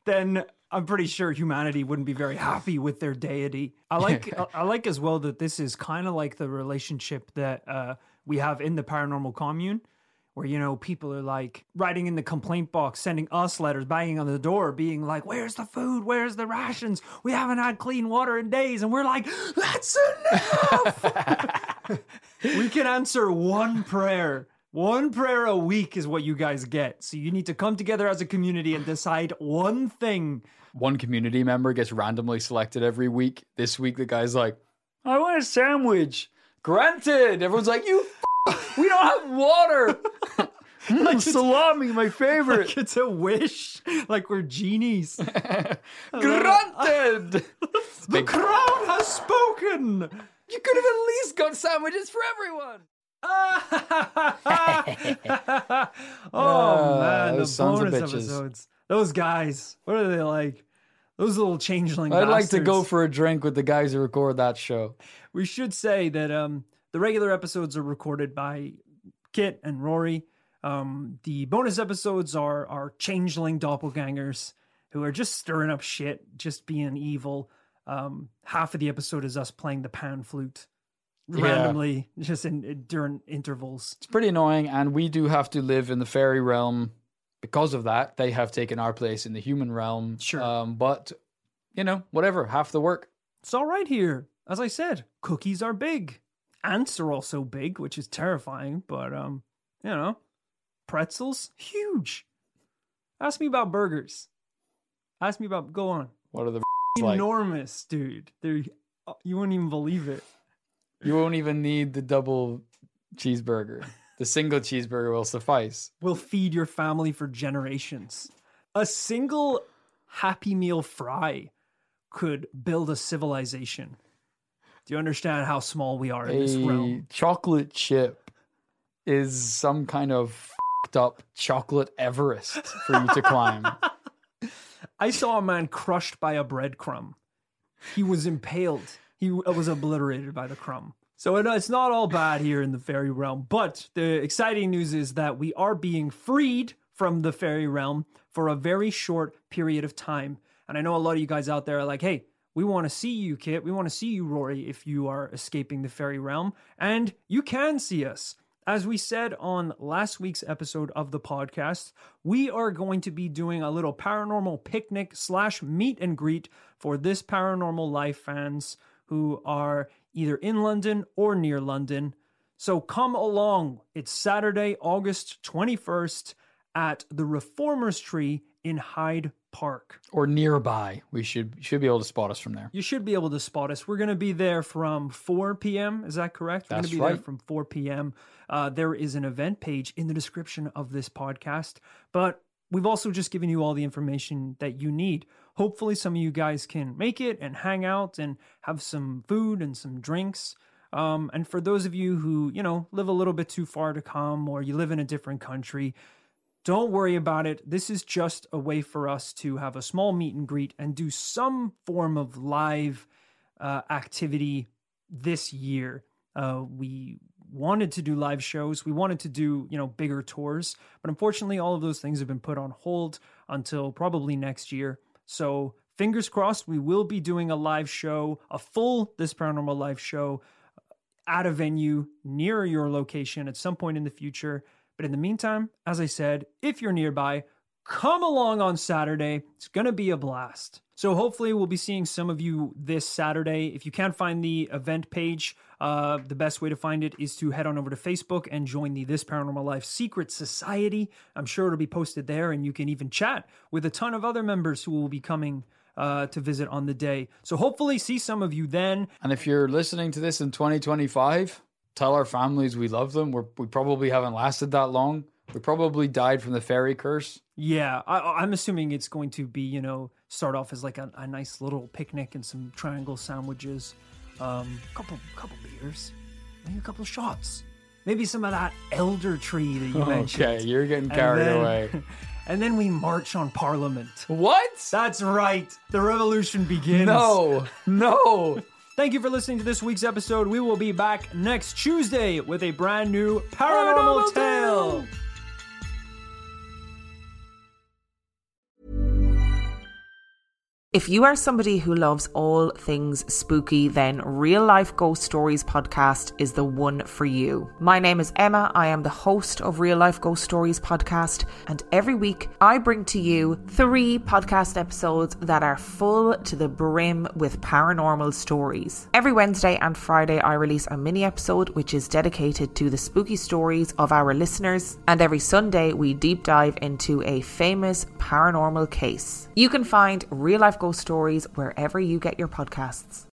then I'm pretty sure humanity wouldn't be very happy with their deity. I like I- like as well that this is kind of like the relationship that uh we have in the paranormal commune where you know people are like writing in the complaint box sending us letters banging on the door being like where's the food where's the rations we haven't had clean water in days and we're like that's enough we can answer one prayer one prayer a week is what you guys get so you need to come together as a community and decide one thing One community member gets randomly selected every week. This week, the guy's like, I want a sandwich. Granted. Everyone's like, you f- we don't have water. Hmm, like salami, my favorite. like it's a wish like we're genies Granted. the crowd has spoken You could have at least got sandwiches for everyone. oh Ah, man, the those bonus episodes. Those guys, what are they like? Those little changeling. I'd like to go for a drink with the guys who record that show. We should say that um, the regular episodes are recorded by Kit and Rory. Um, the bonus episodes are are changeling doppelgangers who are just stirring up shit, just being evil. Um, half of the episode is us playing the pan flute Yeah. randomly, just in during intervals. It's pretty annoying, and we do have to live in the fairy realm. Because of that, they have taken our place in the human realm. Sure. Um, but, you know, whatever, half the work. It's all right here. As I said, cookies are big. Ants are also big, which is terrifying, but um, you know, pretzels huge. Ask me about burgers. Ask me about go on. What are the like- enormous, dude. They're uh, you wouldn't even believe it. You won't even need the double cheeseburger. The single cheeseburger will suffice. Will feed your family for generations. A single Happy Meal fry could build a civilization. Do you understand how small we are in this A realm? chocolate chip is some kind of fed up chocolate Everest for you to climb. I saw a man crushed by a breadcrumb. He was impaled. He was obliterated by the crumb. So it- it's not all bad here in the fairy realm. But the exciting news is that we are being freed from the fairy realm for a very short period of time. And I know a lot of you guys out there are like, hey, we want to see you, Kit. We want to see you, Rory, if you are escaping the fairy realm. And you can see us. As we said on last week's episode of the podcast, we are going to be doing a little paranormal picnic slash meet and greet for this paranormal life fans who are either in London or near London. So come along. It's Saturday, August 21st at the Reformers Tree in Hyde Park. or nearby. We should should be able to spot us from there. You should be able to spot us. We're going to be there from 4 p.m. Is that correct? We're going That's to be there right. from 4 p.m. Uh, there is an event page in the description of this podcast, but we've also just given you all the information that you need. Hopefully, some of you guys can make it and hang out and have some food and some drinks. Um, and for those of you who, you know, live a little bit too far to come or you live in a different country, don't worry about it. This is just a way for us to have a small meet and greet and do some form of live uh, activity this year. Uh, we wanted to do live shows. We wanted to do, you know, bigger tours, but unfortunately, all of those things have been put on hold until probably next year. So, fingers crossed, we will be doing a live show, a full This Paranormal live show at a venue near your location at some point in the future. But in the meantime, as I said, if you're nearby, come along on Saturday. It's going to be a blast. So hopefully we'll be seeing some of you this Saturday. If you can't find the event page, uh, the best way to find it is to head on over to Facebook and join the This Paranormal Life Secret Society. I'm sure it'll be posted there, and you can even chat with a ton of other members who will be coming uh, to visit on the day. So hopefully see some of you then. And if you're listening to this in 2025, tell our families we love them. We're, we probably haven't lasted that long. We probably died from the fairy curse. Yeah, I, I'm assuming it's going to be, you know, start off as like a, a nice little picnic and some triangle sandwiches, um, couple couple beers, maybe a couple shots, maybe some of that elder tree that you mentioned. Okay, you're getting carried then- away. And then we march on Parliament. What? That's right. The revolution begins. No, no. Thank you for listening to this week's episode. We will be back next Tuesday with a brand new paranormal, Paranormal tale. Tale. If you are somebody who loves all things spooky, then Real Life Ghost Stories podcast is the one for you. My name is Emma. I am the host of Real Life Ghost Stories podcast, and every week I bring to you three podcast episodes that are full to the brim with paranormal stories. Every Wednesday and Friday, I release a mini episode which is dedicated to the spooky stories of our listeners, and every Sunday we deep dive into a famous paranormal case. You can find Real Life Ghost Stories wherever you get your podcasts.